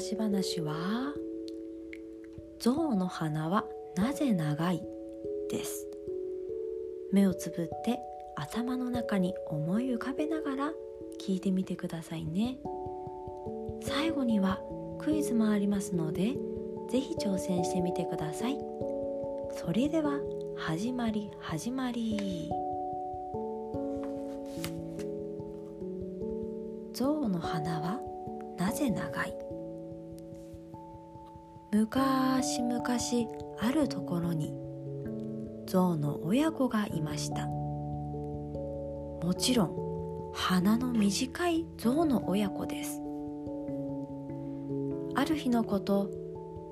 昔話は象の鼻はなぜ長い？です。目をつぶって頭の中に思い浮かべながら聞いてみてくださいね。最後にはクイズもありますので是非挑戦してみてください。それでは始まり始まり。象の鼻はなぜ長い？昔々あるところに象の親子がいました。もちろん鼻の短い象の親子です。ある日のこと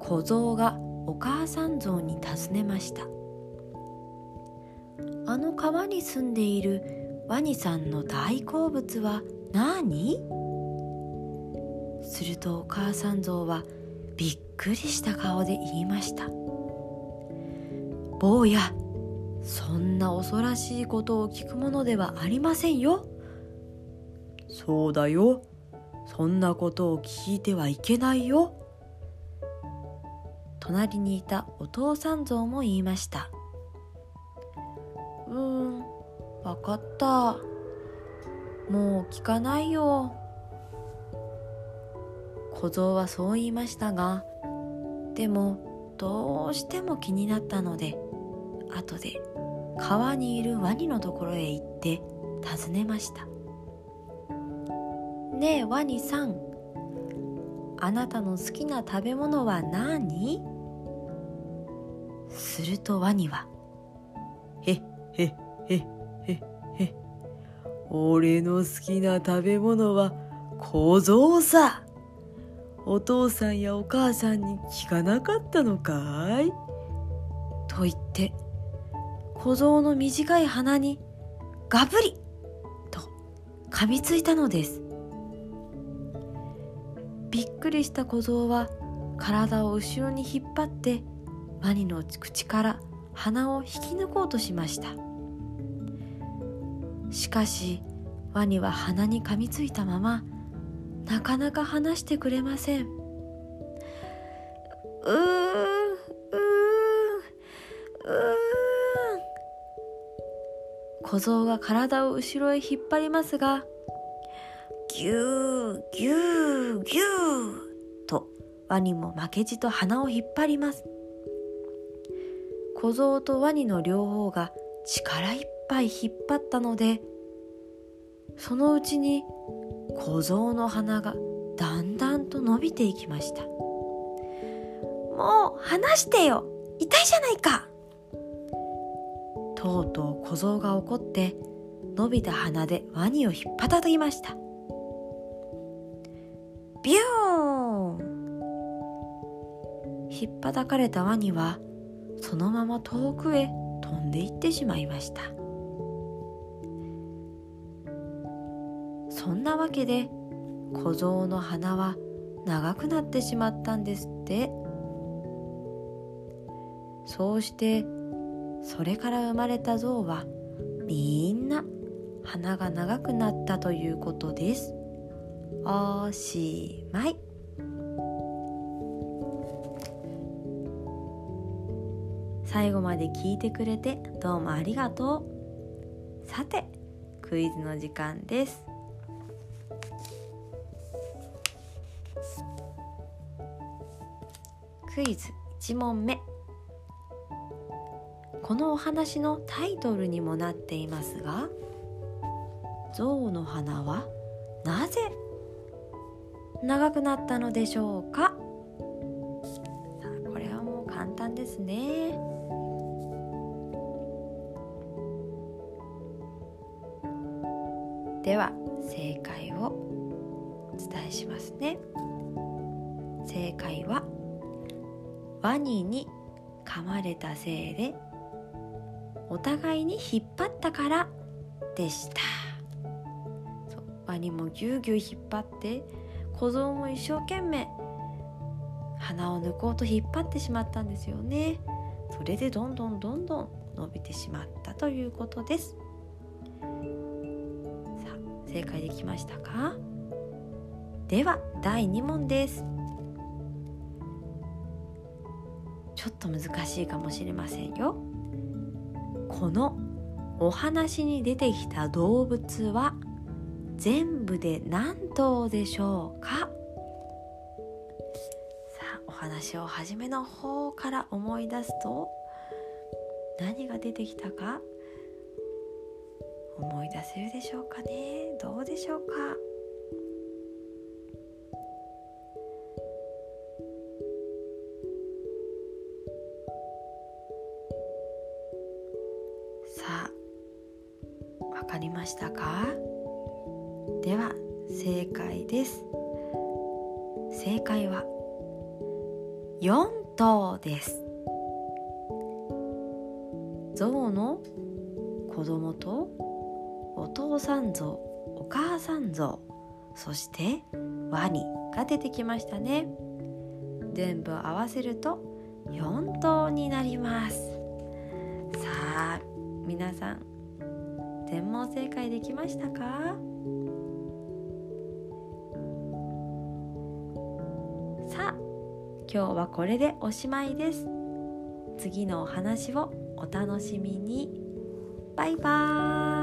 小象がお母さん象に尋ねました。あの川に住んでいるワニさんの大好物は何？するとお母さん象はびっくりした顔で言いました。坊やそんな恐ろしいことを聞くものではありませんよ。そうだよ。そんなことを聞いてはいけないよ。隣にいたお父さん象も言いました。うんわかった。もう聞かないよ。小僧はそう言いましたがでもどうしても気になったので後で川にいるワニのところへ行って尋ねました。ねえワニさんあなたの好きな食べ物は何？するとワニは「へっへっへっへっへっ俺の好きな食べ物は小僧さ。お父さんやお母さんに聞かなかったのかい?」と言って小僧の短い鼻にガブリ！と噛みついたのです。びっくりした小僧は体を後ろに引っ張ってワニの口から鼻を引き抜こうとしました。しかしワニは鼻に噛みついたままなかなか離してくれません。うーうーうー小僧が体を後ろへ引っ張りますがぎゅーぎゅーぎゅーとワニも負けじと鼻を引っ張ります。小僧とワニの両方が力いっぱい引っ張ったのでそのうちに小僧の鼻がだんだんと伸びていきました。もう離してよ。痛いじゃないか。とうとう小僧が怒って伸びた鼻でワニを引っ張たきました。ビューン。引っ張かれたワニはそのまま遠くへ飛んでいってしまいました。そんなわけで小僧の鼻は長くなってしまったんですって。そうしてそれから生まれた象はみんな鼻が長くなったということです。おしまい。最後まで聞いてくれてどうもありがとう。さてクイズの時間です。クイズ1問目。このお話のタイトルにもなっていますが象の鼻はなぜ長くなったのでしょうか？さあこれはもう簡単ですね。では正解をお伝えしますね。正解はワニに噛まれたせいでお互いに引っ張ったからでした。ワニもぎゅうぎゅう引っ張って小僧も一生懸命鼻を抜こうと引っ張ってしまったんですよね。それでどんどんどんどん伸びてしまったということです。正解できましたか？では第2問です。ちょっと難しいかもしれませんよ。このお話に出てきた動物は全部で何頭でしょうか？さあお話を始めの方から思い出すと何が出てきたか？思い出せるでしょうかね？どうでしょうか？さあわかりましたか？では正解です。正解は4頭です。象の子供とお父さん象お母さん象そしてワニが出てきましたね。全部合わせると4頭になります。さあ皆さん全問正解できましたか？さあ今日はこれでおしまいです。次のお話をお楽しみに。バイバーイ。